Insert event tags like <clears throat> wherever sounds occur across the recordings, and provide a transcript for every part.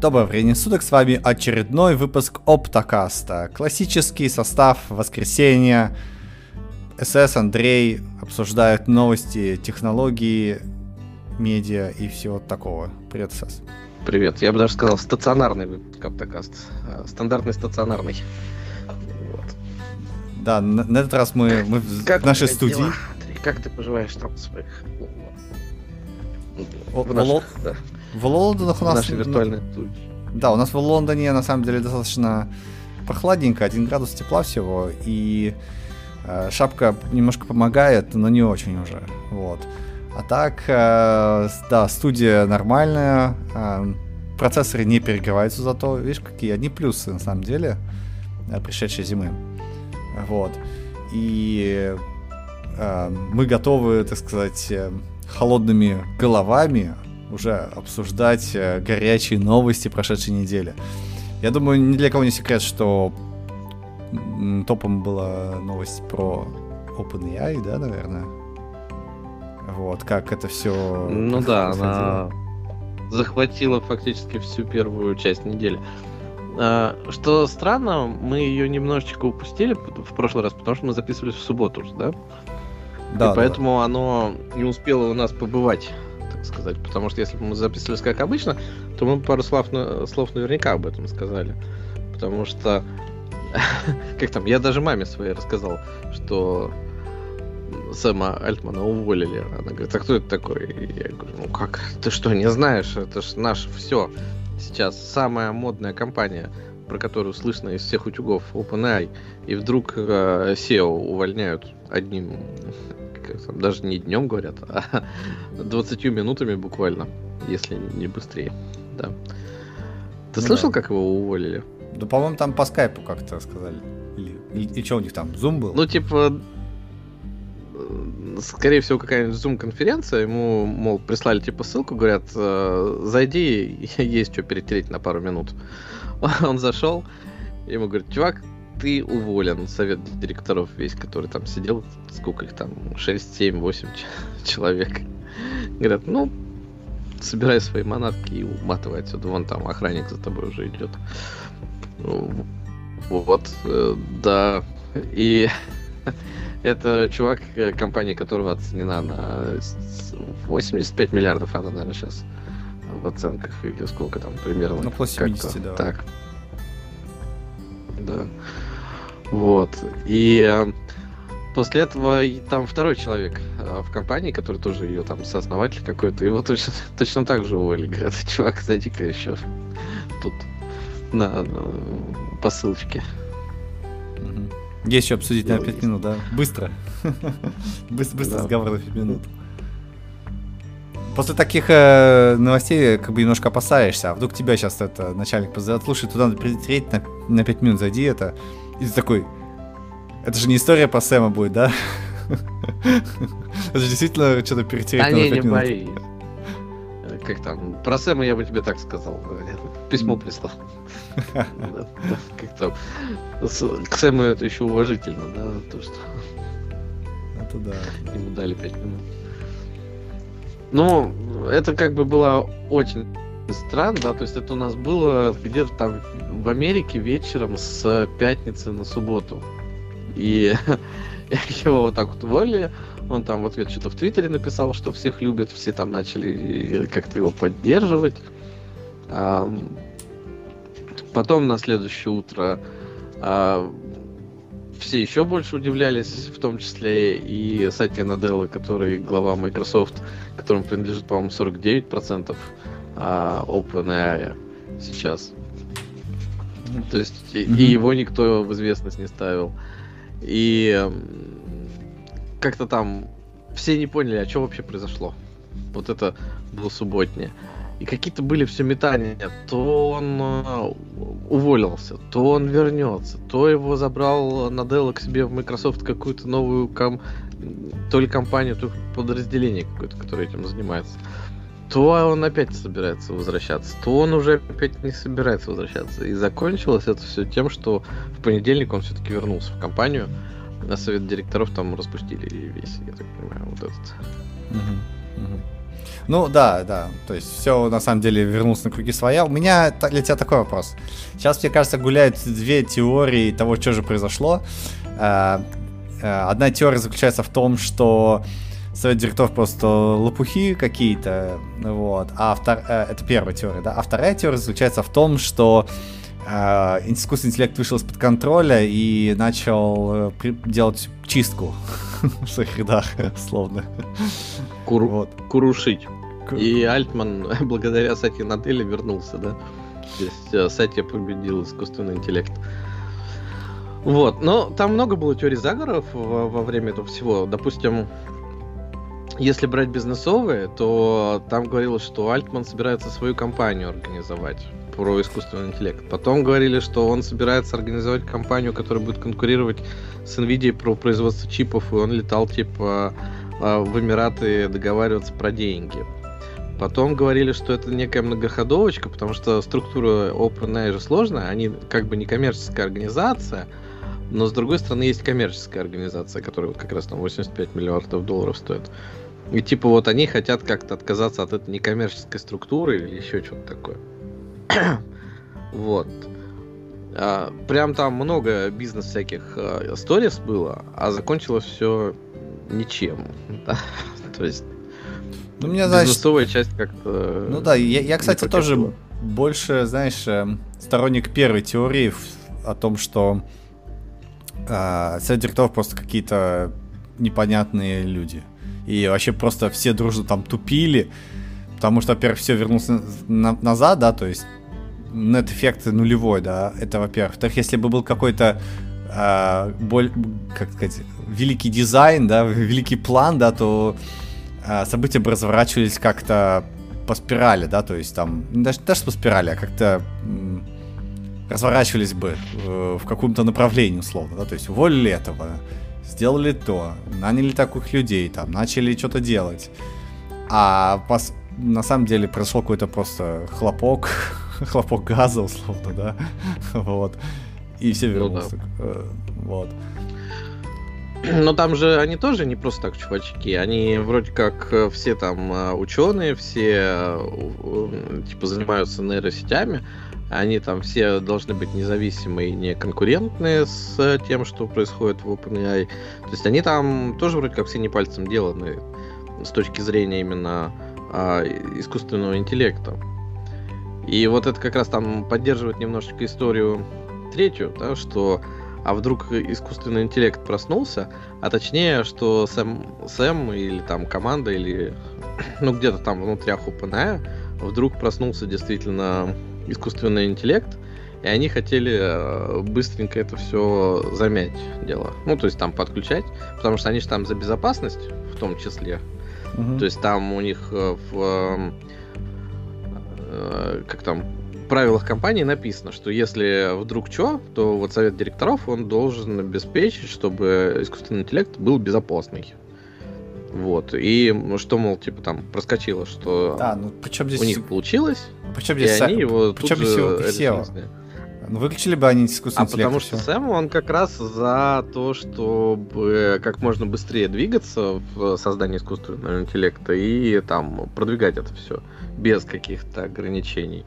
Доброго времени суток, с вами очередной выпуск Оптокаста. Классический состав воскресенья. СС, Андрей обсуждают новости, технологии, медиа и всего такого. Привет, СС. Привет, я бы даже сказал стационарный выпуск Оптокаст. А, стандартный стационарный. Вот. Да, на, на этот раз мы, мы как в нашей студии. Дела? Как ты поживаешь там своих... О, в, наших, да. В Лондонах у нас... Наши виртуальные Да, у нас в Лондоне на самом деле достаточно прохладненько, один градус тепла всего, и э, шапка немножко помогает, но не очень уже, вот. А так, э, да, студия нормальная, э, процессоры не перегреваются зато, видишь, какие одни плюсы на самом деле э, пришедшей зимы, вот. И э, мы готовы, так сказать, э, холодными головами уже обсуждать э, горячие новости прошедшей недели. Я думаю, ни для кого не секрет, что топом была новость про OpenAI, да, наверное? Вот, как это все. Ну да, она захватила фактически всю первую часть недели. А, что странно, мы ее немножечко упустили в прошлый раз, потому что мы записывались в субботу, да? Да. И поэтому да. оно не успело у нас побывать, так сказать. Потому что если бы мы записывались как обычно, то мы пару слов, слов наверняка об этом сказали. Потому что, <laughs> как там, я даже маме своей рассказал, что Сэма Альтмана уволили. Она говорит, а кто это такой? И я говорю, ну как, ты что, не знаешь? Это ж наше все. Сейчас самая модная компания, про которую слышно из всех утюгов OpenAI. И вдруг э, SEO увольняют одним там, даже не днем говорят, <laughs> а 20 минутами буквально, если не быстрее. Да. Ты ну слышал, да. как его уволили? Да, по-моему, там по скайпу как-то сказали. Или, и, и что у них там, зум был? Ну, типа, скорее всего, какая-нибудь зум-конференция, ему, мол, прислали типа ссылку, говорят, «Э, зайди, <laughs> есть что перетереть на пару минут. <laughs> Он зашел, ему говорит, чувак, ты уволен. Совет директоров весь, который там сидел, сколько их там, 6, 7, 8 человек. Говорят, ну, собирай свои манатки и уматывай отсюда. Вон там охранник за тобой уже идет. Вот, э, да. И <laughs> это чувак, э, компания которого оценена на 85 миллиардов, она, наверное, сейчас в оценках, или сколько там примерно. Ну, plus 70, да. Так. Да. Вот. И э, после этого и там второй человек э, в компании, который тоже ее там сооснователь какой-то, его точно, <laughs> точно так же уволили. Говорят, чувак, зайди-ка еще тут на, на по ссылочке. Есть еще обсудить на 5 минут, да? Быстро. <laughs> Быстро, быстро разговор на 5 минут. После таких э, новостей как бы немножко опасаешься, а вдруг тебя сейчас это начальник позовет, слушай, туда надо прилететь на, на 5 минут, зайди это. И ты такой, это же не история по Сэма будет, да? Это же действительно что-то перетереть а на не, не бои. Как там, про Сэма я бы тебе так сказал. Письмо прислал. Как там, к Сэму это еще уважительно, да, то, что... Это да. Ему дали 5 минут. Ну, это как бы было очень странно, да, то есть это у нас было где-то там в Америке вечером с пятницы на субботу. И <laughs> его вот так вот уволили, он там в ответ что-то в Твиттере написал, что всех любят, все там начали как-то его поддерживать. Потом на следующее утро а, все еще больше удивлялись, в том числе и Сатья Наделла, который глава Microsoft, которому принадлежит, по-моему, 49% а, OpenAI сейчас. То есть mm-hmm. и его никто в известность не ставил. И как-то там все не поняли, а что вообще произошло. Вот это было субботнее. И какие-то были все метания. То он э, уволился, то он вернется, то его забрал Наделла к себе в Microsoft какую-то новую ком... то ли компанию, то ли подразделение какое-то, которое этим занимается то он опять собирается возвращаться, то он уже опять не собирается возвращаться. И закончилось это все тем, что в понедельник он все-таки вернулся в компанию. На совет директоров там распустили весь, я так понимаю, вот этот. Ну да, да. То есть все на самом деле вернулось на круги своя. У меня для тебя такой вопрос. Сейчас, мне кажется, гуляют две теории того, что же произошло. Э, э, одна теория заключается в том, что совет директоров просто лопухи какие-то, вот. А втор... Э, это первая теория, да. А вторая теория заключается в том, что искусственный интеллект вышел из-под контроля и начал делать чистку <laughs> в своих рядах, словно. Кур... Вот. Курушить. И Альтман <laughs> благодаря Сати Наделе вернулся, да? То есть э, Сати победил искусственный интеллект. Вот, но там много было теорий заговоров во, во время этого всего. Допустим, если брать бизнесовые, то там говорилось, что Альтман собирается свою компанию организовать про искусственный интеллект. Потом говорили, что он собирается организовать компанию, которая будет конкурировать с NVIDIA про производство чипов, и он летал типа а, в Эмираты договариваться про деньги. Потом говорили, что это некая многоходовочка, потому что структура OpenAI же сложная, они как бы не коммерческая организация, но с другой стороны есть коммерческая организация, которая как раз там 85 миллиардов долларов стоит. И типа вот они хотят как-то отказаться от этой некоммерческой структуры или еще что-то такое. <coughs> вот. А, прям там много бизнес всяких а, сторис было, а закончилось все ничем. <laughs> <laughs> То есть ну, мне, знаешь... Бизнесовая часть как-то... Ну да, я, я кстати, тоже больше, знаешь, эм, сторонник первой теории о том, что э, совет директоров просто какие-то непонятные люди. И вообще просто все дружно там тупили, потому что, во-первых, все вернулось на- назад, да, то есть нет-эффект нулевой, да, это во-первых. Во-вторых, если бы был какой-то э, боль, как сказать, великий дизайн, да, <laughs> великий план, да, то э, события бы разворачивались как-то по спирали, да, то есть там, даже, даже по спирали, а как-то м, разворачивались бы э, в каком-то направлении, условно, да, то есть уволили этого, сделали то, наняли таких людей, там, начали что-то делать. А пос, на самом деле произошел какой-то просто хлопок, <laughs> хлопок газа, условно, да, <laughs> вот, и все вернулись. Ну, да. Э, вот. Но там же они тоже не просто так чувачки. Они вроде как э, все там э, ученые, все типа занимаются нейросетями. Они там все должны быть независимые и не конкурентные с тем, что происходит в OpenAI. То есть они там тоже вроде как все не пальцем деланы с точки зрения именно а, искусственного интеллекта. И вот это как раз там поддерживает немножечко историю третью, да, что а вдруг искусственный интеллект проснулся, а точнее, что Сэм, Сэм или там команда, или <coughs> ну где-то там внутри OpenAI вдруг проснулся действительно искусственный интеллект, и они хотели э, быстренько это все замять дело. Ну, то есть там подключать, потому что они же там за безопасность в том числе. Угу. То есть там у них э, в э, как там правилах компании написано, что если вдруг что, то вот совет директоров, он должен обеспечить, чтобы искусственный интеллект был безопасный. Вот. И что, мол, типа там проскочило, что да, ну, причем здесь... у них получилось, причем здесь и они его причем тут здесь же его ну, выключили бы они искусственный а интеллект. потому что Сэм, он как раз за то, чтобы как можно быстрее двигаться в создании искусственного интеллекта и там продвигать это все без каких-то ограничений.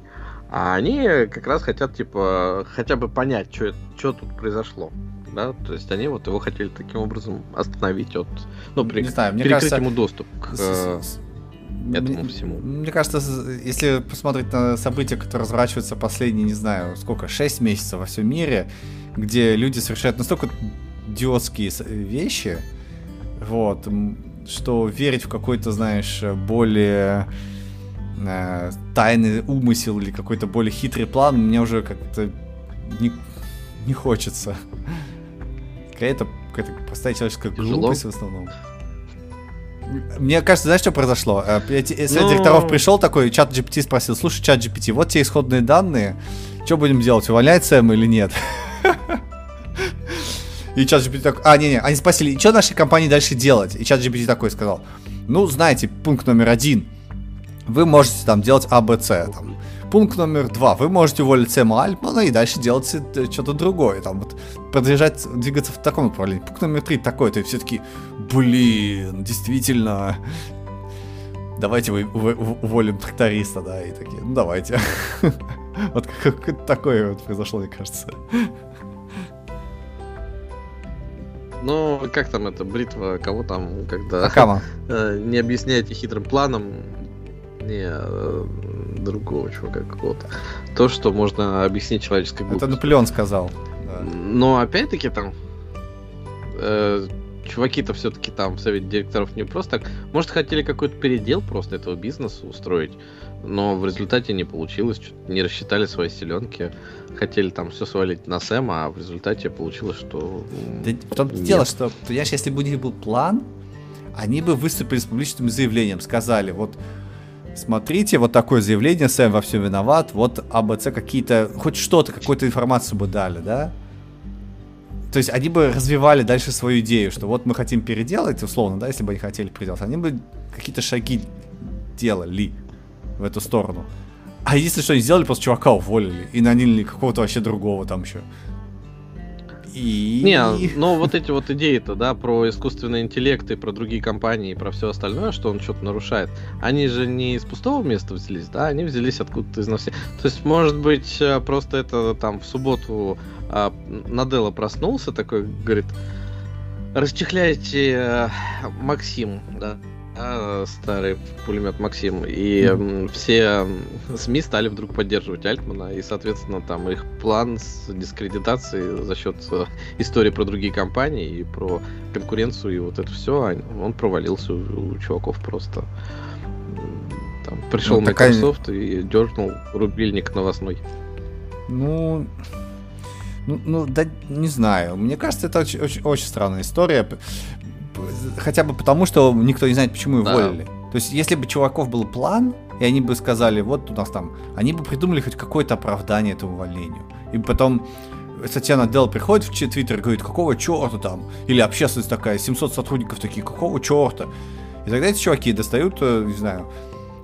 А они как раз хотят, типа, хотя бы понять, что тут произошло. Да, то есть они вот его хотели таким образом остановить от, ну, при, не знаю, мне перекрыть кажется, ему доступ к с, этому мне, всему. Мне кажется, если посмотреть на события, которые разворачиваются последние, не знаю, сколько, 6 месяцев во всем мире, где люди совершают настолько идиотские вещи, вот, что верить в какой-то, знаешь, более э, тайный умысел или какой-то более хитрый план, мне уже как-то не, не хочется. Какая-то какая простая человеческая Тяжело. глупость в основном. Мне кажется, знаешь, что произошло? Э, совет Но... директоров пришел такой, чат GPT спросил, слушай, чат GPT, вот те исходные данные, что будем делать, увольнять Сэм или нет? И чат GPT такой, а, не-не, они спросили, что нашей компании дальше делать? И чат GPT такой сказал, ну, знаете, пункт номер один – вы можете там делать АБЦ. Там. Пункт номер два. Вы можете уволить Сэма Альтмана и дальше делать э, что-то другое. Там вот продолжать двигаться в таком направлении. Пункт номер три такой. То есть все таки блин, действительно, давайте вы, вы, уволим тракториста, да, и такие, ну давайте. <laughs> Вот как такое вот произошло, мне кажется. Ну, как там это, бритва, кого там, когда... Акама. <laughs> Э, не объясняете хитрым планом, не э, другого чувака какого-то. То, что можно объяснить человеческой глупостью. Это Наполеон сказал. Да. Но опять-таки там э, чуваки-то все-таки там в совете директоров не просто так. Может, хотели какой-то передел просто этого бизнеса устроить, но в результате не получилось, не рассчитали свои селенки, хотели там все свалить на Сэма, а в результате получилось, что... Да, в том дело, что, понимаешь, если бы у них был план, они бы выступили с публичным заявлением, сказали, вот смотрите, вот такое заявление, Сэм во всем виноват, вот АБЦ какие-то, хоть что-то, какую-то информацию бы дали, да? То есть они бы развивали дальше свою идею, что вот мы хотим переделать, условно, да, если бы они хотели переделать, они бы какие-то шаги делали в эту сторону. А если что, они сделали, просто чувака уволили и наняли какого-то вообще другого там еще. И... Не, <laughs> но вот эти вот идеи-то, да, про искусственный интеллект и про другие компании и про все остальное, что он что-то нарушает, они же не из пустого места взялись, да, они взялись откуда-то из нас. То есть, может быть, э, просто это там в субботу а, Наделла проснулся такой, говорит, расчехляйте э, Максим, да, а, старый пулемет Максим. И mm-hmm. все СМИ стали вдруг поддерживать Альтмана. И, соответственно, там их план с дискредитацией за счет э, истории про другие компании и про конкуренцию и вот это все, он провалился у, у чуваков просто. Там пришел ну, Microsoft такая... и дернул рубильник новостной. Ну, ну, ну, да, не знаю. Мне кажется, это очень, очень, очень странная история хотя бы потому, что никто не знает, почему его да. уволили. То есть, если бы чуваков был план, и они бы сказали, вот у нас там, они бы придумали хоть какое-то оправдание этому увольнению. И потом Сатьяна Дел приходит в Твиттер и говорит, какого черта там? Или общественность такая, 700 сотрудников такие, какого черта? И тогда эти чуваки достают, э, не знаю,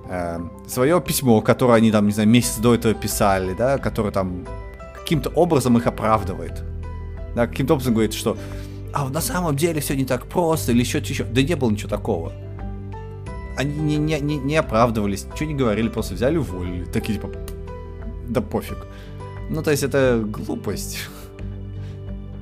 э, свое письмо, которое они там, не знаю, месяц до этого писали, да, которое там каким-то образом их оправдывает. Да, каким-то образом говорит, что а на самом деле все не так просто, или еще еще. Да не было ничего такого. Они не, не, не, не оправдывались, ничего не говорили, просто взяли, уволили. Такие типа, да пофиг. Ну, то есть это глупость.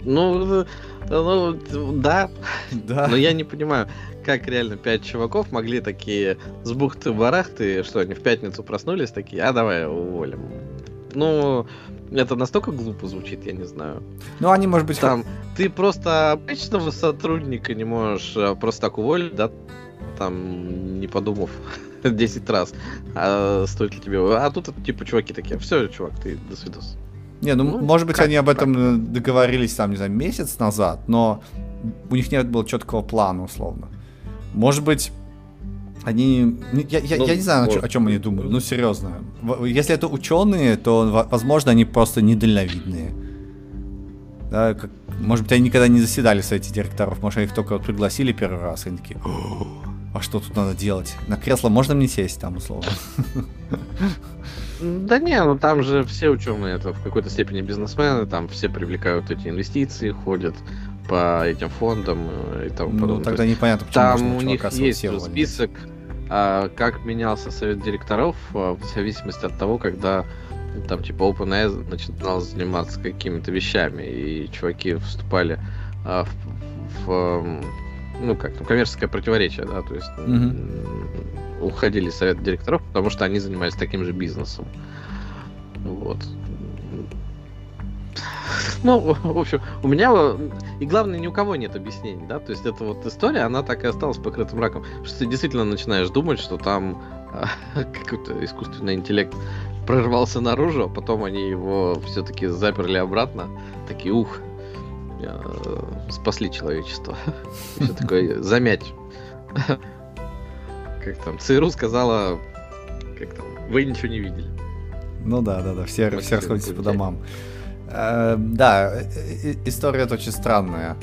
Ну, ну да. Да. Но я не понимаю, как реально пять чуваков могли такие с бухты-барахты, что они в пятницу проснулись такие, а давай уволим. Ну, это настолько глупо звучит, я не знаю. Ну, они, может быть... Там, ты просто обычного сотрудника не можешь а, просто так уволить, да, там, не подумав <laughs> 10 раз, а стоит ли тебе... А тут, типа, чуваки такие, все, чувак, ты до свидос. Не, ну, ну может быть, как, они об этом как? Э, договорились, там, не знаю, месяц назад, но у них нет было четкого плана, условно. Может быть, они... Я, я, ну, я не знаю, может. о чем они думали. Ну, серьезно. Если это ученые, то, возможно, они просто недальновидные. Да, как, может быть, они никогда не заседали в совете директоров. Может, их только пригласили первый раз, и они такие... А что тут надо делать? На кресло можно мне сесть там, условно? Да не, ну там же все ученые это в какой-то степени бизнесмены, там все привлекают эти инвестиции, ходят по этим фондам э, и тому ну, подобное. тогда непонятно, почему Там у них есть список как менялся совет директоров а, в зависимости от того, когда там типа OpenAI начинал заниматься какими-то вещами, и чуваки вступали а, в, в ну как там коммерческое противоречие, да, то есть mm-hmm. уходили из совета директоров, потому что они занимались таким же бизнесом. Вот. Ну, <laughs> в общем, у меня, и главное, ни у кого нет объяснений, да, то есть эта вот история, она так и осталась покрытым раком, что ты действительно начинаешь думать, что там а, <laughs> какой-то искусственный интеллект прорвался наружу, а потом они его все-таки заперли обратно, такие, ух, э, спасли человечество. <laughs> Все такое, замять. Как там, ЦРУ сказала, как там, вы ничего не видели. Ну да, да, да, все, все расходятся по домам. Э, да, история очень странная.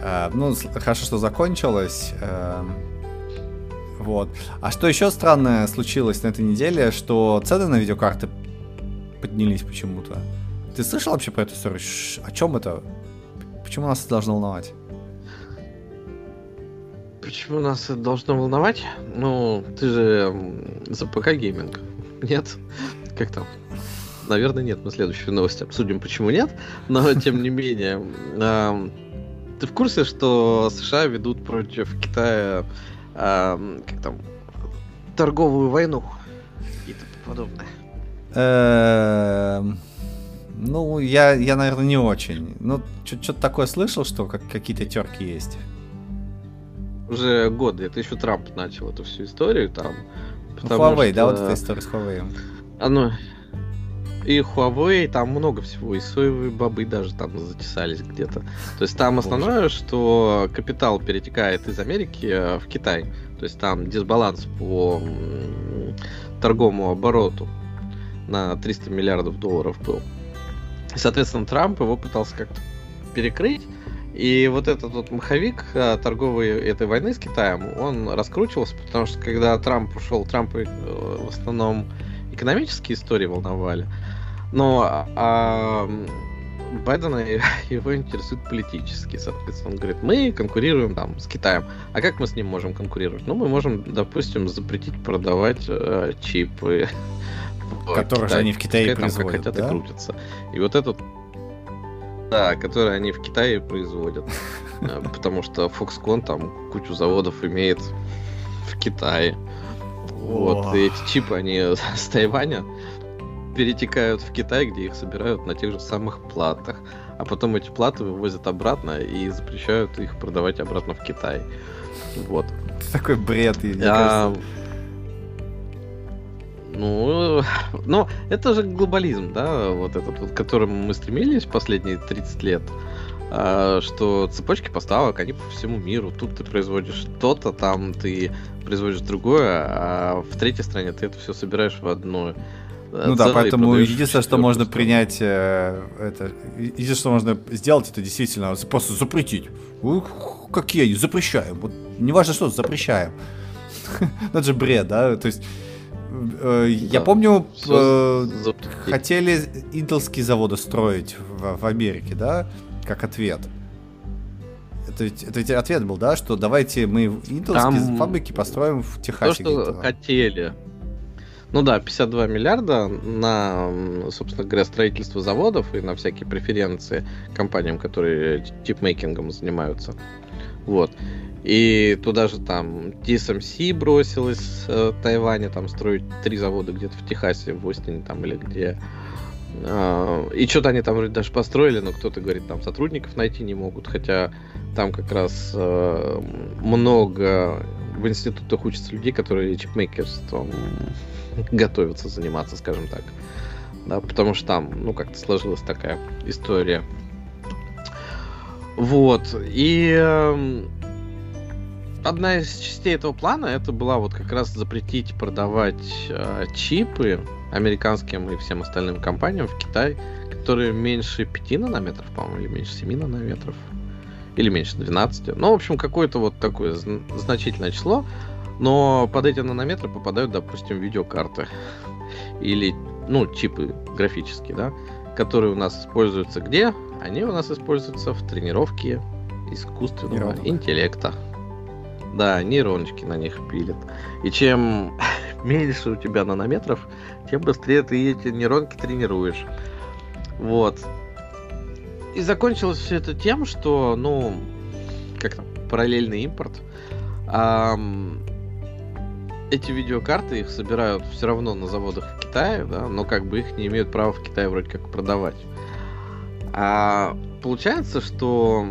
Э, ну, хорошо, что закончилась. Э, вот. А что еще странное случилось на этой неделе, что цены на видеокарты поднялись почему-то. Ты слышал вообще про эту историю? О чем это? Почему нас это должно волновать? почему нас это должно волновать? Ну, ты же за ПК гейминг. Нет? Как там? Наверное, нет. Мы следующую новость обсудим, почему нет. Но, <laughs> тем не менее, ты в курсе, что США ведут против Китая как там торговую войну и тому подобное? Эм, ну, я, я, наверное, не очень. Ну, что-то такое слышал, что как, какие-то терки есть. Уже годы. Это еще Трамп начал эту всю историю там. Ну, Huawei, что... да, вот эта история с Huawei. Оно... И Huawei, там много всего, и соевые бобы даже там затесались где-то. То есть там основное, что капитал перетекает из Америки э, в Китай. То есть там дисбаланс по торговому обороту на 300 миллиардов долларов был. И, соответственно, Трамп его пытался как-то перекрыть. И вот этот вот маховик э, торговой этой войны с Китаем, он раскручивался, потому что когда Трамп ушел, Трамп э, в основном экономические истории волновали. Но а, Байдена <laughs> его интересует политически, соответственно. Он говорит, мы конкурируем там с Китаем. А как мы с ним можем конкурировать? Ну, мы можем, допустим, запретить продавать э, чипы. <laughs> Которые же они в Китае Пускай производят, там, как хотят, да? и крутятся. И вот этот да, которые они в Китае производят. Э, <laughs> потому что Foxconn там кучу заводов имеет в Китае. Вот, и эти чипы, они с Тайваня перетекают в Китай, где их собирают на тех же самых платах. А потом эти платы вывозят обратно и запрещают их продавать обратно в Китай. Вот. Такой бред, мне а... кажется. Ну, ну, это же глобализм, да, вот этот вот, к которому мы стремились последние 30 лет. А, что цепочки поставок, они по всему миру. Тут ты производишь то-то, там ты производишь другое, а в третьей стране ты это все собираешь в одно. Ну да, поэтому единственное, что можно просто. принять, э, это, единственное, что можно сделать, это действительно просто запретить. Ух, какие они, запрещаем. Вот, неважно что, запрещаем. <laughs> Это же бред, да? То есть Э, я помню, э, хотели интелские заводы строить в, в Америке, да, как ответ. Это ведь, это ведь ответ был, да, что давайте мы интелские Там фабрики построим в Техасе. То, что хотели. Ну да, 52 миллиарда на, собственно говоря, строительство заводов и на всякие преференции компаниям, которые чипмейкингом занимаются. Вот. И туда же там TSMC бросилась э, Тайваня там строить три завода где-то в Техасе, в Остине там или где. Э, и что-то они там вроде даже построили, но кто-то говорит, там сотрудников найти не могут, хотя там как раз э, много в институтах учатся людей, которые чипмейкерством <laughs> готовятся заниматься, скажем так. Да, потому что там, ну, как-то сложилась такая история. Вот. И эм, одна из частей этого плана это была вот как раз запретить продавать э, чипы американским и всем остальным компаниям в Китай, которые меньше 5 нанометров, по-моему, или меньше 7 нанометров, или меньше 12. Ну, в общем, какое-то вот такое значительное число. Но под эти нанометры попадают, допустим, видеокарты или, ну, чипы графические, да, которые у нас используются где? Они у нас используются в тренировке искусственного Нейронок. интеллекта. Да, нейроночки на них пилят. И чем <laughs> меньше у тебя нанометров, тем быстрее ты эти нейронки тренируешь. Вот. И закончилось все это тем, что, ну, как там, параллельный импорт. Ам, эти видеокарты их собирают все равно на заводах в Китае, да, но как бы их не имеют права в Китае вроде как продавать. А получается, что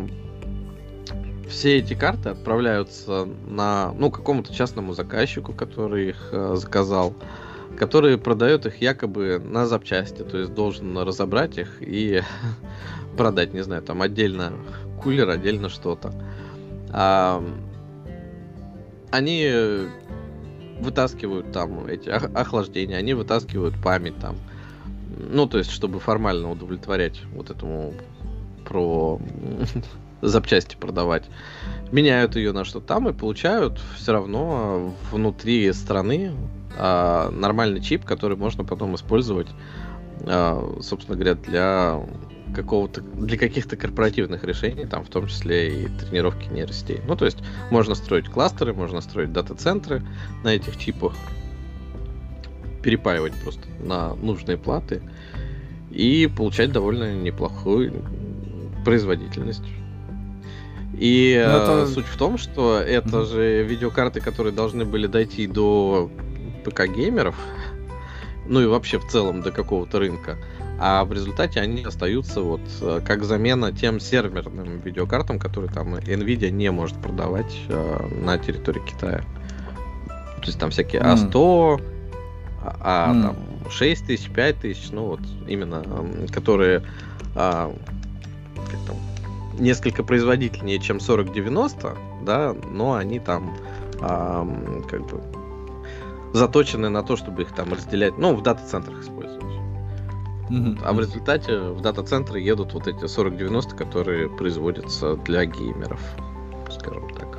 все эти карты отправляются на, ну, какому-то частному заказчику, который их э, заказал, который продает их якобы на запчасти, то есть должен разобрать их и <laughs> продать, не знаю, там отдельно кулер, отдельно что-то. А, они вытаскивают там эти охлаждения, они вытаскивают память там, ну, то есть, чтобы формально удовлетворять вот этому про <laughs> запчасти продавать. Меняют ее на что там и получают все равно внутри страны а, нормальный чип, который можно потом использовать а, собственно говоря, для какого-то для каких-то корпоративных решений, там в том числе и тренировки нейросетей. Ну, то есть можно строить кластеры, можно строить дата-центры на этих чипах, перепаивать просто на нужные платы и получать довольно неплохую производительность. И ну, это... Э, суть в том, что это mm-hmm. же видеокарты, которые должны были дойти до ПК-геймеров, ну и вообще в целом до какого-то рынка. А в результате они остаются вот э, как замена тем серверным видеокартам, которые там Nvidia не может продавать э, на территории Китая. То есть там всякие mm. А100, а, mm. там 6 тысяч, 5 тысяч, ну вот именно, которые а, как там, несколько производительнее, чем 4090, да, но они там а, как бы заточены на то, чтобы их там разделять, ну, в дата-центрах использовать. Mm-hmm. А в результате в дата-центры едут вот эти 4090, которые производятся для геймеров, скажем так.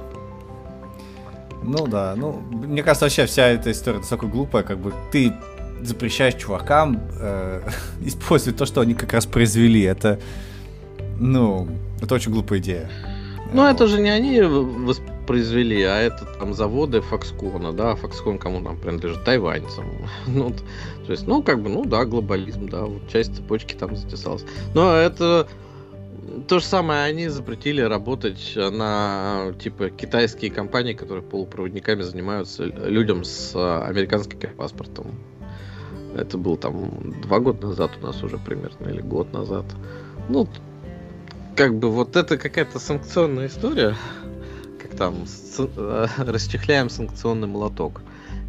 Ну да, ну, мне кажется, вообще вся эта история настолько глупая, как бы ты запрещаешь чувакам э, <laughs> использовать то, что они как раз произвели. Это, ну, это очень глупая идея. Ну, вот. это же не они воспроизвели, а это там заводы Foxconn, да, Foxconn кому там принадлежит, тайваньцам. <laughs> ну, то есть, ну, как бы, ну да, глобализм, да, вот часть цепочки там затесалась. Но это то же самое, они запретили работать на, типа, китайские компании, которые полупроводниками занимаются людям с американским паспортом. Это был там два года назад у нас уже примерно, или год назад. Ну, как бы вот это какая-то санкционная история, там э, <laughs> расчехляем санкционный молоток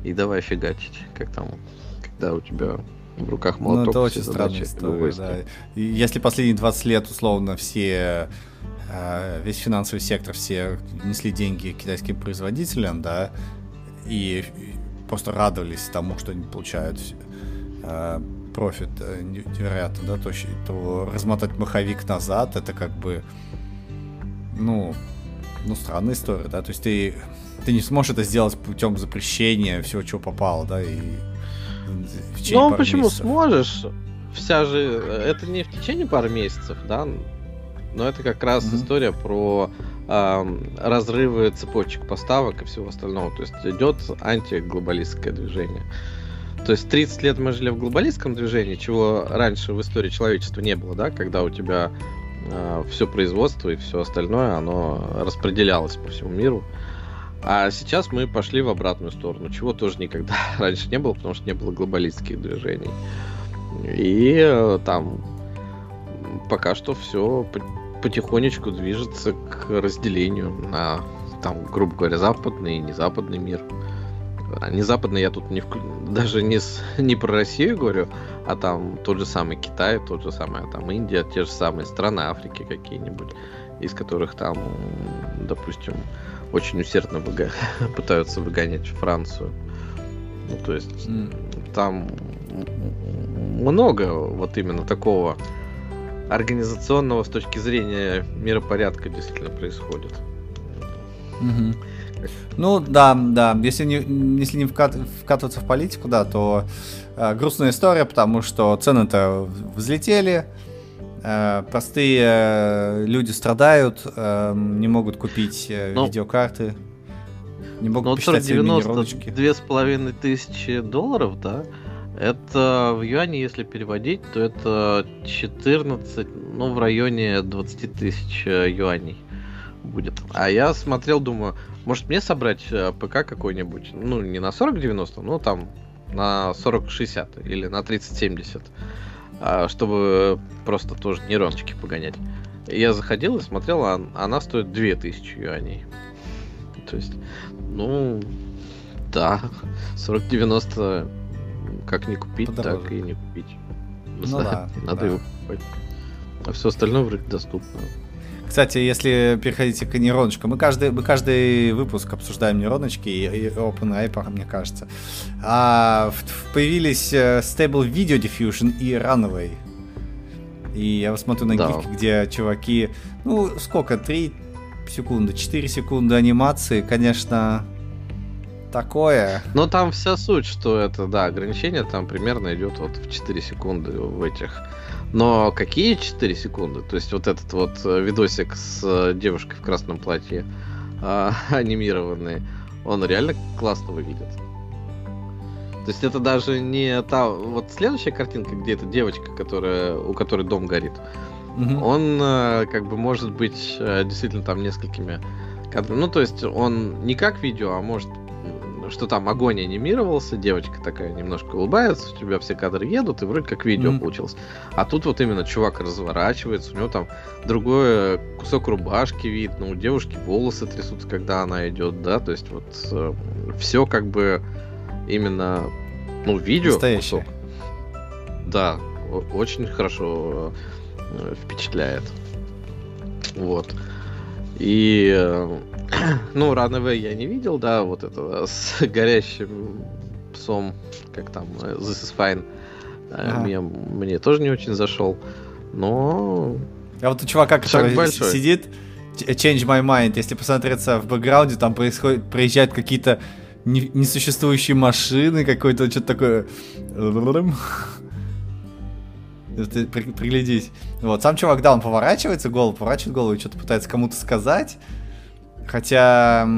и давай фигачить, как там, когда у тебя в руках молоток. Ну, это очень странная история, да. И если последние 20 лет, условно, все э, весь финансовый сектор, все несли деньги китайским производителям, да, и просто радовались тому, что они получают э, профит невероятно, да, то, то размотать маховик назад, это как бы, ну, ну, странная история, да, то есть ты, ты не сможешь это сделать путем запрещения всего, чего попало, да, и в Ну, почему месяцев. сможешь? Вся же, это не в течение пары месяцев, да, но это как раз mm-hmm. история про э, разрывы цепочек поставок и всего остального, то есть идет антиглобалистское движение. То есть 30 лет мы жили в глобалистском движении, чего раньше в истории человечества не было, да, когда у тебя все производство и все остальное, оно распределялось по всему миру. А сейчас мы пошли в обратную сторону, чего тоже никогда <laughs> раньше не было, потому что не было глобалистских движений. И э, там пока что все потихонечку движется к разделению на, там, грубо говоря, западный и незападный мир. А не западный я тут не вклю... даже не, с... <laughs> не про Россию говорю, а там тот же самый Китай, тот же самый там Индия, те же самые страны Африки какие-нибудь, из которых там, допустим, очень усердно выга... <laughs> пытаются выгонять Францию. Ну, то есть mm. там много вот именно такого организационного с точки зрения миропорядка действительно происходит. Mm-hmm. Ну да, да. Если не, если не вкат, вкатываться в политику, да, то э, грустная история, потому что цены-то взлетели, э, простые э, люди страдают, э, не могут купить э, ну, видеокарты, не могут ну, посчитать Две с половиной тысячи долларов, да? Это в юане, если переводить, то это 14, ну, в районе 20 тысяч э, юаней будет. А я смотрел, думаю, может мне собрать э, ПК какой-нибудь, ну не на 4090, но там на 4060 или на 3070, а, чтобы просто тоже нейрончики погонять. Я заходил и смотрел, а она стоит 2000 юаней. То есть, ну, да, 4090 как не купить, Подороже. так и не купить. Ну, да, надо да. его покупать. А все остальное вроде доступно. Кстати, если переходите к нейроночкам, мы каждый, мы каждый выпуск обсуждаем нейроночки и, и OpenAI, мне кажется. А, появились э, Stable Video Diffusion и Runway. И я смотрю на да. гифки, где чуваки, ну, сколько, 3 секунды, 4 секунды анимации, конечно, такое. Но там вся суть, что это, да, ограничение там примерно идет вот в 4 секунды в этих. Но какие 4 секунды? То есть вот этот вот э, видосик с э, девушкой в красном платье а, <laughs> анимированный, он реально классно выглядит. То есть это даже не та... Вот следующая картинка, где эта девочка, которая, у которой дом горит, угу. он э, как бы может быть действительно там несколькими кадрами. Ну, то есть он не как видео, а может что там огонь анимировался, девочка такая немножко улыбается, у тебя все кадры едут, и вроде как видео mm-hmm. получилось. А тут вот именно чувак разворачивается, у него там другой кусок рубашки видно, у девушки волосы трясутся, когда она идет, да, то есть вот э, все как бы именно, ну, видео. Настоящее. Кусок. Да, очень хорошо э, впечатляет. Вот. И э, <clears throat> ну, Runaway я не видел, да, вот это с <laughs> горящим псом, как там, э, This is fine. Э, ага. Мне, мне тоже не очень зашел. Но. А вот у чувака, который большой. сидит, Change My Mind, если посмотреться в бэкграунде, там происходит, проезжают какие-то несуществующие машины, какой-то что-то такое. <laughs> Ты приглядись. Вот, сам чувак, да, он поворачивается, голову поворачивает голову и что-то пытается кому-то сказать. Хотя,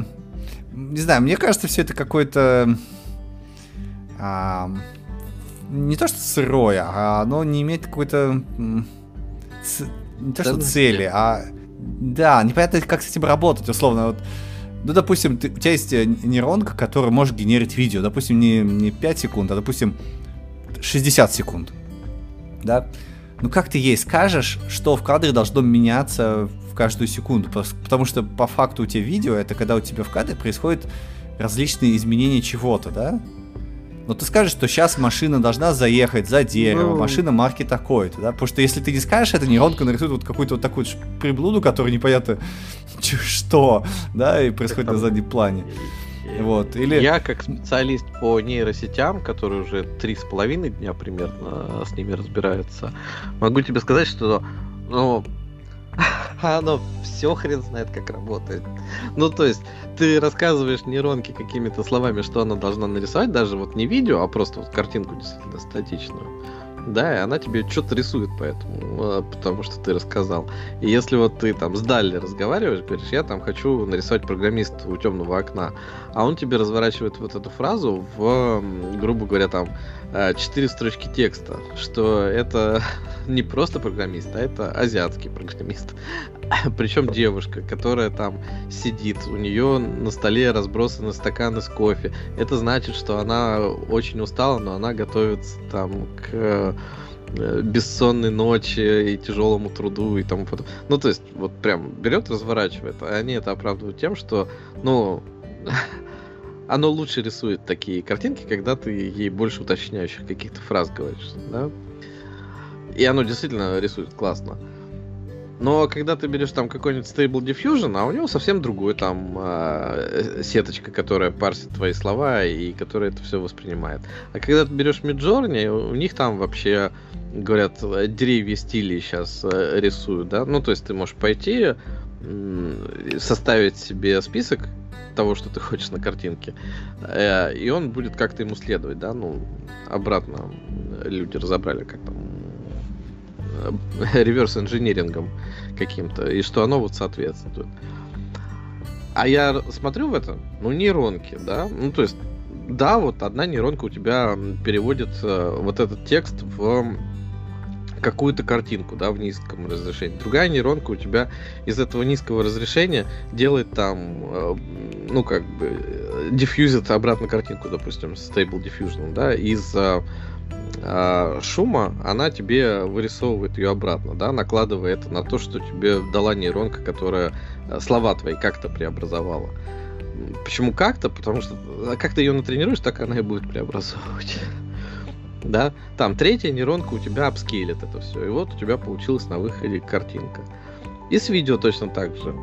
не знаю, мне кажется, все это какое-то... А, не то, что сырое, а оно не имеет какой-то... Не то, что цели, а... Да, непонятно, как с этим работать, условно. Вот, ну, допустим, ты, у тебя есть э, нейронка, которая может генерить видео. Допустим, не, не 5 секунд, а, допустим, 60 секунд. Да? Ну, как ты ей скажешь, что в кадре должно меняться каждую секунду, потому что по факту у тебя видео это когда у тебя в кадре происходят различные изменения чего-то, да? Но ты скажешь, что сейчас машина должна заехать за дерево, ну... машина марки такой-то, да? Потому что если ты не скажешь это, нейронка нарисует вот какую-то вот такую приблуду, которая непонятно <laughs> что, да, и происходит на заднем плане. Вот, или... Я как специалист по нейросетям, который уже три с половиной дня примерно с ними разбирается, могу тебе сказать, что ну, <laughs> а оно все хрен знает, как работает. Ну, то есть, ты рассказываешь нейронке какими-то словами, что она должна нарисовать, даже вот не видео, а просто вот картинку действительно статичную. Да, и она тебе что-то рисует поэтому, а, потому что ты рассказал. И если вот ты там с Далли разговариваешь, говоришь, я там хочу нарисовать программиста у темного окна, а он тебе разворачивает вот эту фразу в, грубо говоря, там, четыре строчки текста, что это <laughs> не просто программист, а это азиатский программист. <laughs> Причем девушка, которая там сидит, у нее на столе разбросаны стаканы с кофе. Это значит, что она очень устала, но она готовится там к э, бессонной ночи и тяжелому труду и тому подобное. Ну, то есть, вот прям берет, разворачивает, а они это оправдывают тем, что, ну, <laughs> оно лучше рисует такие картинки, когда ты ей больше уточняющих каких-то фраз говоришь, да? И оно действительно рисует классно. Но когда ты берешь там какой-нибудь Stable Diffusion, а у него совсем другой там э, сеточка, которая парсит твои слова и которая это все воспринимает. А когда ты берешь Midjourney, у них там вообще, говорят, деревья стили сейчас э, рисуют, да? Ну, то есть ты можешь пойти, э, составить себе список того, что ты <laughs> хочешь на картинке. Э, и он будет как-то ему следовать, да, ну, обратно люди разобрали, как там э, <laughs> реверс инжинирингом каким-то, и что оно вот соответствует. А я смотрю в это, ну, нейронки, да, ну, то есть, да, вот одна нейронка у тебя переводит э, вот этот текст в какую-то картинку, да, в низком разрешении. Другая нейронка у тебя из этого низкого разрешения делает там, э, ну, как бы, э, диффьюзит обратно картинку, допустим, Stable Diffusion, да, из э, шума она тебе вырисовывает ее обратно, да, накладывая это на то, что тебе дала нейронка, которая слова твои как-то преобразовала. Почему как-то? Потому что как ты ее натренируешь, так она и будет преобразовывать да, там третья нейронка у тебя апскейлит это все, и вот у тебя получилась на выходе картинка. И с видео точно так же.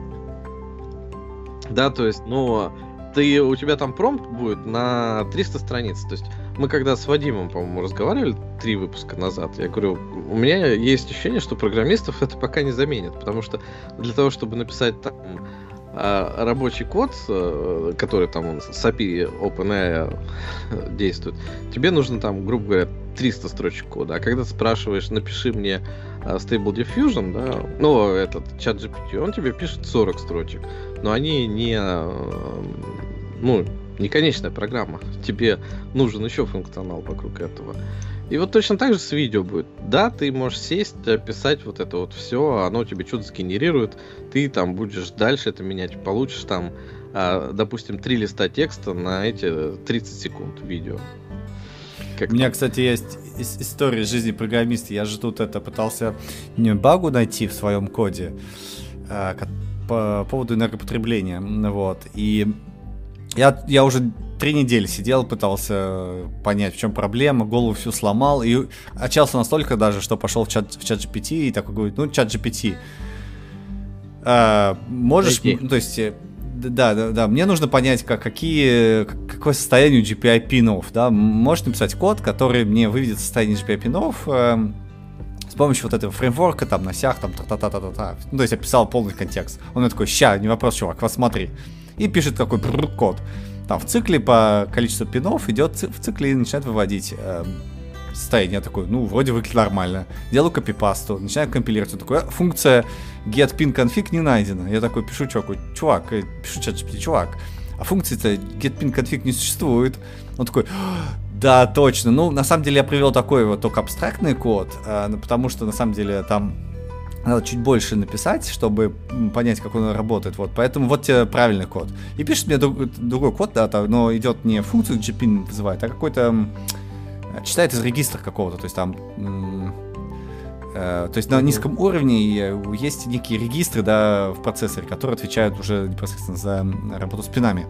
Да, то есть, ну, ты, у тебя там промпт будет на 300 страниц. То есть мы когда с Вадимом, по-моему, разговаривали три выпуска назад, я говорю, у меня есть ощущение, что программистов это пока не заменит, потому что для того, чтобы написать там а, рабочий код, э, который там он с API OpenAI действует, тебе нужно там, грубо говоря, 300 строчек кода. А когда ты спрашиваешь, напиши мне а, Stable Diffusion, да, ну, этот чат GPT, он тебе пишет 40 строчек. Но они не, э, ну, не конечная программа. Тебе нужен еще функционал вокруг этого. И вот точно так же с видео будет. Да, ты можешь сесть, писать вот это вот все, оно тебе что-то сгенерирует, ты там будешь дальше это менять, получишь там, а, допустим, три листа текста на эти 30 секунд видео. Как У меня, кстати, есть история жизни программиста. Я же тут это пытался не багу найти в своем коде а, по поводу энергопотребления. Вот. И я, я уже три недели сидел, пытался понять, в чем проблема, голову всю сломал, и отчался настолько даже, что пошел в чат, в чат GPT и такой говорит, ну, чат GPT, а, можешь, ну, то есть, э, да, да, да, мне нужно понять, как, какие, какое состояние у GPI пинов, да, можешь написать код, который мне выведет состояние GPI пинов, э, с помощью вот этого фреймворка, там, на сях, там, та-та-та-та-та. Ну, то есть я писал полный контекст. Он мне такой, ща, не вопрос, чувак, вот смотри. И пишет какой код. Там в цикле по количеству пинов идет в цикле и начинает выводить э, состояние. Я такой, ну, вроде выглядит нормально. Делаю копипасту, начинаю компилировать. Он такой, «А, функция get pin config не найдена. Я такой пишу чуваку, чувак, э, пишу чат чувак, а функции-то get pin config не существует. Он такой, да, точно. Ну, на самом деле я привел такой вот только абстрактный код, э, потому что на самом деле там надо чуть больше написать, чтобы понять, как он работает. Вот, поэтому вот тебе правильный код. И пишет мне друг, другой код, да, но идет не функцию GPIN вызывает, а какой-то читает из регистра какого-то, то есть там э, то есть на низком уровне есть некие регистры да, в процессоре, которые отвечают уже непосредственно за работу с пинами.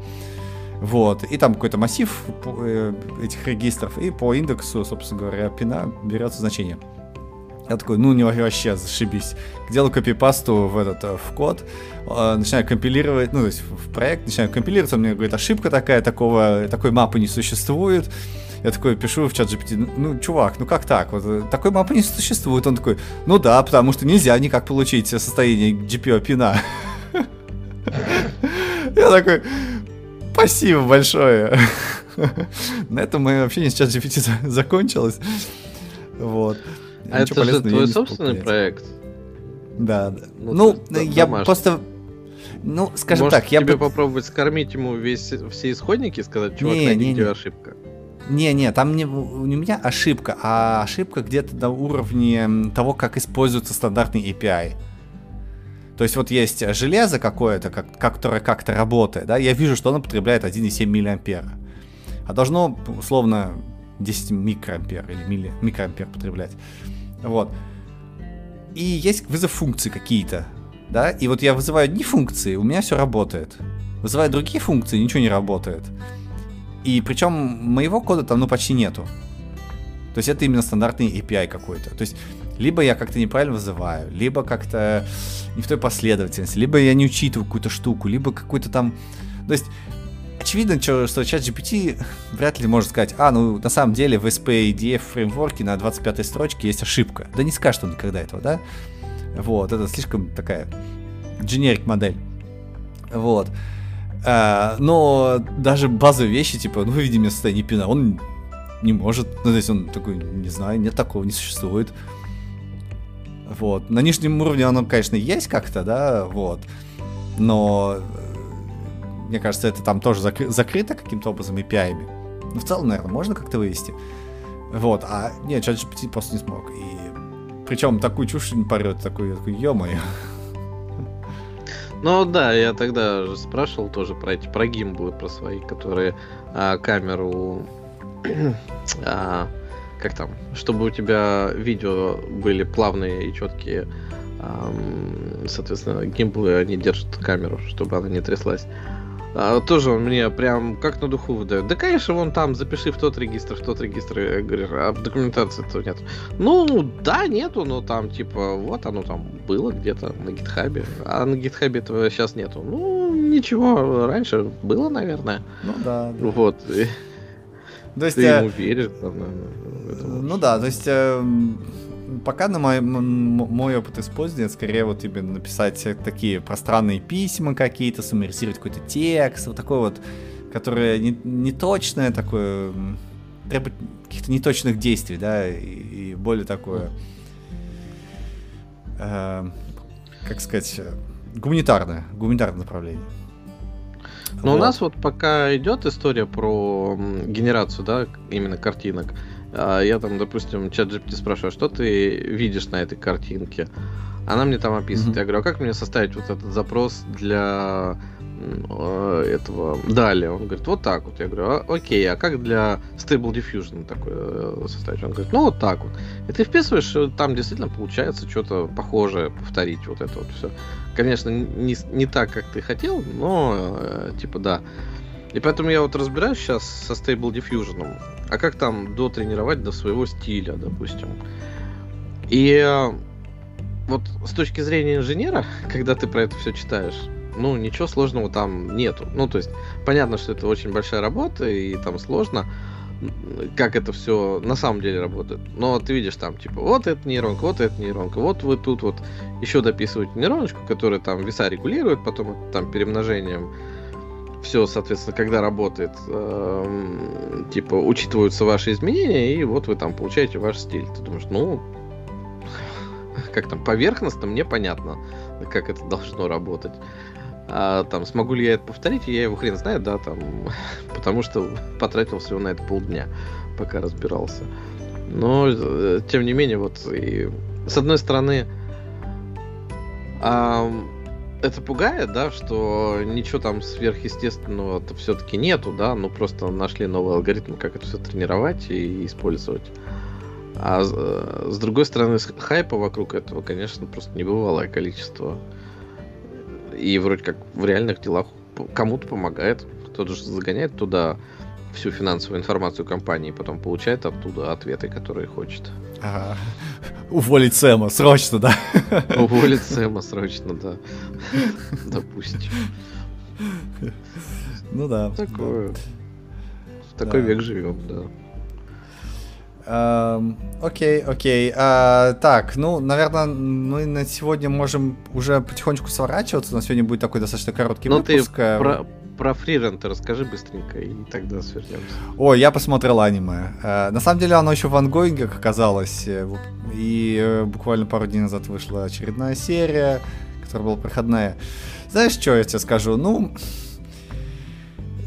Вот. И там какой-то массив э, этих регистров, и по индексу, собственно говоря, пина берется значение. Я такой, ну не вообще зашибись. Делаю копипасту в этот э, в код, э, начинаю компилировать, ну то есть в проект начинаю компилировать, он мне говорит, ошибка такая, такого, такой мапы не существует. Я такой пишу в чат GPT, ну, чувак, ну как так? Вот, э, такой мапы не существует. Он такой, ну да, потому что нельзя никак получить состояние GPU пина. <laughs> Я такой, спасибо большое. <laughs> На этом мое общение с чат GPT <laughs> закончилось. Вот. А это же твой собственный проект? Да, да. Ну, ну я домашний. просто... Ну, скажем Может, так, я тебе бы... попробовать скормить ему весь, все исходники и сказать, чувак, не, найди, не, не. ошибка. Не-не, там не, не у меня ошибка, а ошибка где-то на уровне того, как используется стандартный API. То есть вот есть железо какое-то, как, которое как-то работает, да, я вижу, что оно потребляет 1,7 миллиампера. А должно, условно, 10 микроампер или милли, микроампер потреблять. Вот. И есть вызов функций какие-то, да, и вот я вызываю одни функции, у меня все работает. Вызываю другие функции, ничего не работает. И причем моего кода там, ну, почти нету. То есть это именно стандартный API какой-то. То есть либо я как-то неправильно вызываю, либо как-то не в той последовательности, либо я не учитываю какую-то штуку, либо какой-то там... То есть очевидно, что, что чат GPT вряд ли может сказать, а, ну, на самом деле в SPADF фреймворке на 25 строчке есть ошибка. Да не скажет он никогда этого, да? Вот, это слишком такая generic модель. Вот. А, но даже базовые вещи, типа, ну, выведи мне состояние пина, он не может. Ну, то есть он такой, не знаю, нет такого, не существует. Вот. На нижнем уровне оно, конечно, есть как-то, да, вот. Но мне кажется, это там тоже закры- закрыто каким-то образом API. -ами. Но в целом, наверное, можно как-то вывести. Вот, а нет, ChatGPT просто не смог. И причем такую чушь не порет, такой, такой, ё-моё. Ну да, я тогда спрашивал тоже про эти про гимблы, про свои, которые а, камеру <clears throat> а, как там, чтобы у тебя видео были плавные и четкие, а, соответственно, гимблы они держат камеру, чтобы она не тряслась. А, тоже он мне прям как на духу выдает. Да, конечно, вон там, запиши в тот регистр, в тот регистр. Я говорю, а в документации этого нет. Ну, да, нету, но там, типа, вот оно там было где-то на гитхабе. А на гитхабе этого сейчас нету. Ну, ничего, раньше было, наверное. Ну, да. да. Вот. То есть, Ты ему веришь, там, наверное, Ну да, то есть... Э, пока на мой, мой опыт использования, скорее вот именно написать такие пространные письма какие-то, суммаризировать какой-то текст, вот такой вот, которое не, не точное такое, требует каких-то неточных действий, да, и, и более такое, э, как сказать, гуманитарное, гуманитарное направление. Но вот. у нас вот пока идет история про генерацию, да, именно картинок. Я там, допустим, чат GPT спрашиваю, что ты видишь на этой картинке? Она мне там описывает. Mm-hmm. Я говорю, а как мне составить вот этот запрос для э, этого далее? Он говорит, вот так вот. Я говорю, а, окей, а как для Stable Diffusion такое э, составить? Он говорит, ну вот так вот. И ты вписываешь, там действительно получается что-то похожее повторить вот это вот все. Конечно, не, не так, как ты хотел, но э, типа да. И поэтому я вот разбираюсь сейчас со Stable Diffusion. А как там дотренировать до своего стиля, допустим. И э, вот с точки зрения инженера, <laughs> когда ты про это все читаешь, ну, ничего сложного там нету. Ну, то есть, понятно, что это очень большая работа, и там сложно, как это все на самом деле работает. Но ты видишь там, типа, вот эта нейронка, вот эта нейронка, вот вы тут вот еще дописываете нейроночку, которая там веса регулирует, потом там перемножением все, соответственно, когда работает, э, типа, учитываются ваши изменения, и вот вы там получаете ваш стиль. Ты думаешь, ну, как там, поверхностно мне понятно, как это должно работать. А там, смогу ли я это повторить, я его хрен знает, да, там, <laughs> потому что потратил всего на это полдня, пока разбирался. Но, э, тем не менее, вот, и, с одной стороны, а, это пугает, да, что ничего там сверхъестественного-то все-таки нету, да, ну просто нашли новый алгоритм, как это все тренировать и использовать. А с э, другой стороны, хайпа вокруг этого, конечно, просто небывалое количество. И вроде как в реальных делах кому-то помогает, кто-то же загоняет туда всю финансовую информацию компании, потом получает оттуда ответы, которые хочет. Уволить Сэма, срочно, да? Уволить Сэма, срочно, да. Допустим. Ну да. Такое. В такой век живем, да. Окей, окей. А, так, ну, наверное, мы на сегодня можем уже потихонечку сворачиваться. На сегодня будет такой достаточно короткий ну, выпуск. Ты э, про, про Фрирента расскажи быстренько, и тогда свернемся. О, я посмотрел аниме. Э, на самом деле оно еще в ангоингах оказалось. Э, и э, буквально пару дней назад вышла очередная серия, которая была проходная. Знаешь, что я тебе скажу? Ну,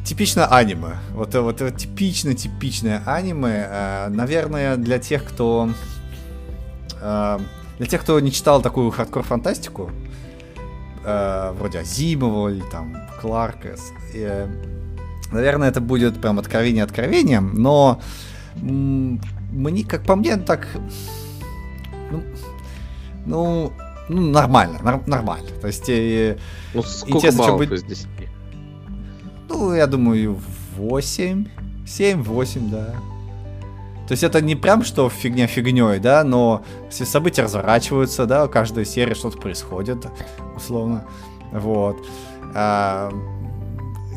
типично аниме. Вот, вот это типично-типичное аниме. Наверное, для тех, кто... Для тех, кто не читал такую хардкор-фантастику, э, вроде Азимова или там Кларка, э, наверное, это будет прям откровение откровением, но мне, как по мне, так... Ну, ну, ну нормально, нар- нормально. То есть... Э, ну, сколько баллов быть... из 10? Ну, я думаю, 8. 7-8, да. То есть это не прям что фигня фигней, да, но все события разворачиваются, да, в каждой серии что-то происходит, условно. Вот. А,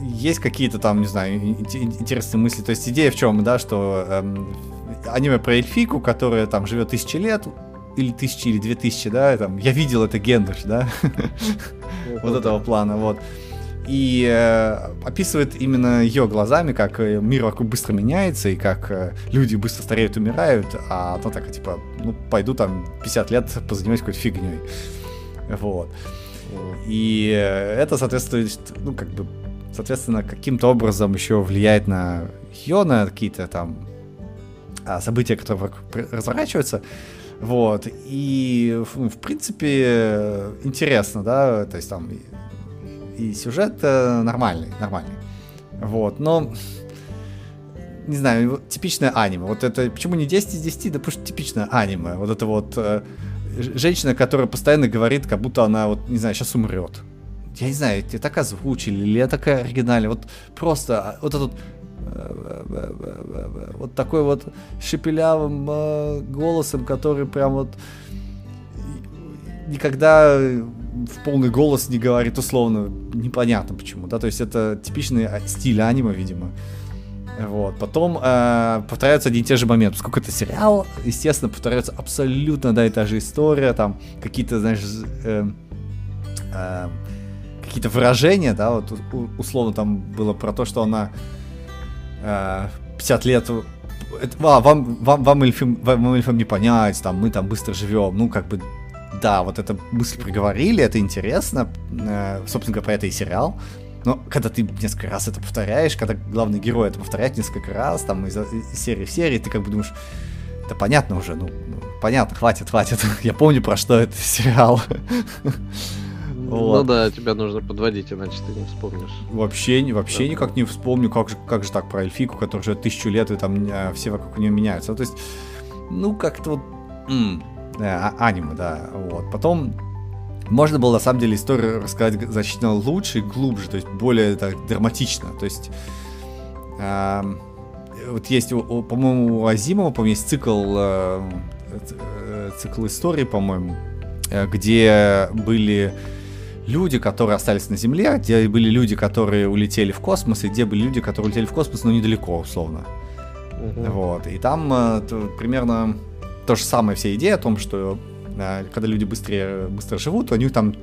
есть какие-то там, не знаю, интересные мысли. То есть идея в чем, да, что эм, аниме про эльфику, которая там живет тысячи лет, или тысячи, или две тысячи, да, там, я видел это Гендер, да, <laughs> вот этого плана, вот и э, описывает именно ее глазами, как э, мир вокруг быстро меняется, и как э, люди быстро стареют, умирают, а то так, типа, ну, пойду там 50 лет позанимаюсь какой-то фигней. Вот. И э, это, соответствует, ну, как бы, соответственно, каким-то образом еще влияет на ее, на какие-то там а, события, которые разворачиваются. Вот. И, ну, в принципе, интересно, да, то есть там и сюжет э, нормальный, нормальный. Вот, но не знаю, типичное аниме. Вот это, почему не 10 из 10, да потому что типичное аниме. Вот это вот э, женщина, которая постоянно говорит, как будто она, вот, не знаю, сейчас умрет. Я не знаю, тебе так озвучили, или я такая оригинальная. Вот просто а, вот этот вот такой вот шепелявым э, голосом, который прям вот никогда в полный голос не говорит условно, непонятно почему, да, то есть это типичный а, стиль аниме, видимо. Вот. Потом э, повторяются одни и те же моменты. Поскольку это сериал, естественно, повторяется абсолютно одна и та же история. Там какие-то, знаешь, э, э, какие-то выражения, да, вот у, условно там было про то, что она э, 50 лет это, а, вам, вам, вам, эльфам, вам эльфам не понять, там, мы там быстро живем, ну, как бы, да, вот эту мысль проговорили, это интересно, э, собственно говоря, про это и сериал, но когда ты несколько раз это повторяешь, когда главный герой это повторяет несколько раз, там, из, из серии в серии, ты как бы думаешь, это понятно уже, ну, ну понятно, хватит, хватит, <laughs> я помню, про что это сериал. <laughs> Вот. Ну да, тебя нужно подводить, иначе ты не вспомнишь. Вообще, вообще да. никак не вспомню, как же, как же так про эльфику, которая уже тысячу лет, и там а, все вокруг нее меняются. То есть, ну, как-то вот... М- а, аниме, да. Вот. Потом можно было на самом деле историю рассказать значительно лучше и глубже, то есть более так драматично. То есть э, вот есть, по-моему, у Азимова, по-моему, есть цикл, э, цикл истории, по-моему, э, где были люди, которые остались на Земле, где были люди, которые улетели в космос, и где были люди, которые улетели в космос, но недалеко, условно. Угу. Вот. И там э, примерно то же самое вся идея о том, что э, когда люди быстрее, быстро живут, у них там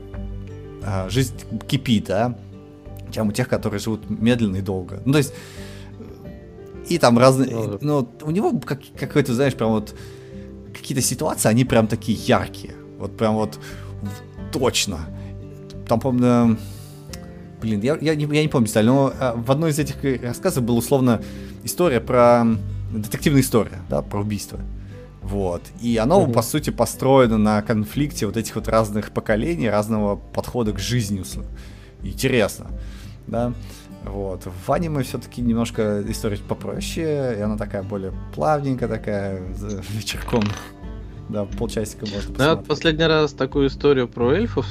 э, жизнь кипит, да, чем у тех, которые живут медленно и долго. Ну, то есть, и там разные, ну, ну у него как, какой-то, знаешь, прям вот какие-то ситуации, они прям такие яркие, вот прям вот точно. Там, помню, блин, я, я, не, я не помню деталь, но а, в одной из этих рассказов была условно история про детективная история, да, про убийство. Вот. И оно, mm-hmm. по сути, построено на конфликте вот этих вот разных поколений, разного подхода к жизни. Интересно. Да. Вот. В аниме все-таки немножко история попроще, и она такая более плавненькая, такая <laughs> вечерком да, полчасика можно посмотреть. Ну, я вот последний раз такую историю про эльфов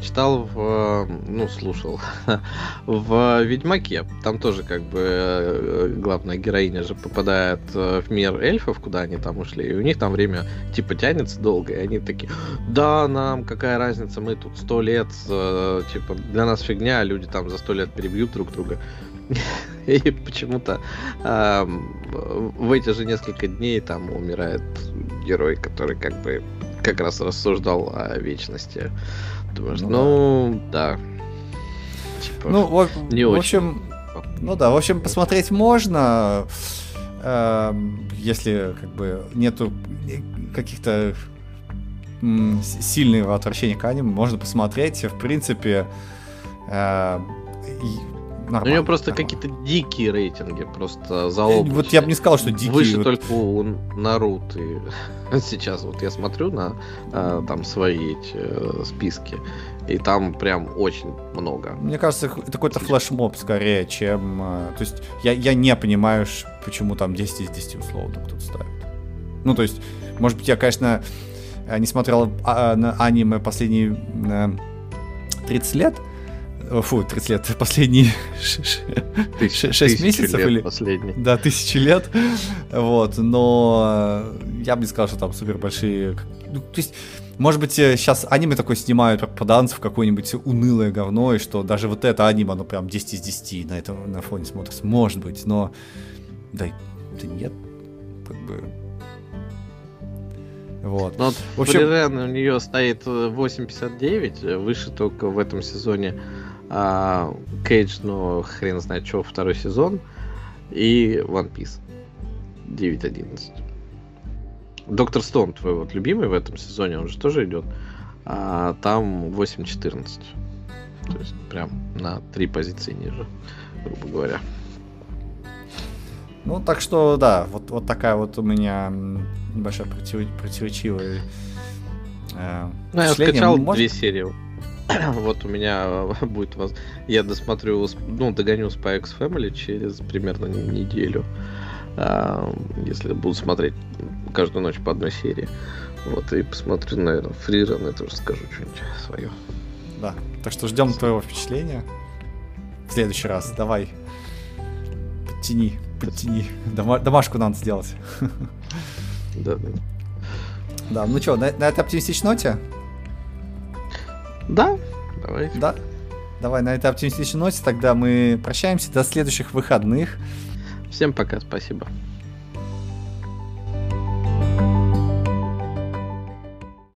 читал в... Ну, слушал. <laughs> в Ведьмаке. Там тоже как бы э, главная героиня же попадает э, в мир эльфов, куда они там ушли. И у них там время типа тянется долго. И они такие, да, нам какая разница, мы тут сто лет, э, типа, для нас фигня, а люди там за сто лет перебьют друг друга. <laughs> <laughs> И почему-то э, в эти же несколько дней там умирает герой, который как бы как раз рассуждал о вечности. Думаешь, ну, ну да. Типа, ну, в, не в общем, очень. ну да, в общем, посмотреть можно, э, если как бы нету каких-то сильного отвращения к аниме, можно посмотреть. В принципе, э, Нормально, У него просто какие-то дикие рейтинги, просто за область. Вот я бы не сказал, что дикие. Выше вот... только у Наруто. <laughs> Сейчас вот я смотрю на а, там свои эти э, списки, и там прям очень много. Мне кажется, это какой-то флешмоб скорее, чем... Э, то есть я, я не понимаю, почему там 10 из 10 условно кто-то ставит. Ну, то есть, может быть, я, конечно, не смотрел а, на аниме последние 30 лет, Фу, 30 лет. Последние 6 месяцев или... Последний. Да, тысячи лет. Вот, но я бы не сказал, что там супер большие... Ну, то есть, может быть, сейчас аниме такое снимают про попаданцев, какое-нибудь унылое говно, и что даже вот это аниме, оно прям 10 из 10 на этом на фоне смотрится. Может быть, но... Да, да нет, как бы... Вот. Ну, вот в общем... у нее стоит 8.59, выше только в этом сезоне а, Кейдж, ну, хрен знает что, второй сезон, и One Piece 9.11. Доктор Стоун, твой вот любимый в этом сезоне, он же тоже идет, а там 8.14. То есть прям на три позиции ниже, грубо говоря. Ну, так что, да, вот, вот такая вот у меня небольшая против, противоречивая э, Ну, я скачал Может... две серии <coughs> вот у меня <laughs> будет вас. Я досмотрю, ну, догоню Spy X Family через примерно неделю. Если буду смотреть каждую ночь по одной серии. Вот, и посмотрю, наверное, фриран, и тоже скажу что-нибудь свое. Да. Так что ждем твоего впечатления. В следующий раз. Давай. Подтяни, подтяни. Дома- домашку надо сделать. Да, <laughs> да. Да, ну что, на, на этой оптимистичной ноте да, давай. Да. Давай на этой оптимистичной ноте тогда мы прощаемся до следующих выходных. Всем пока, спасибо.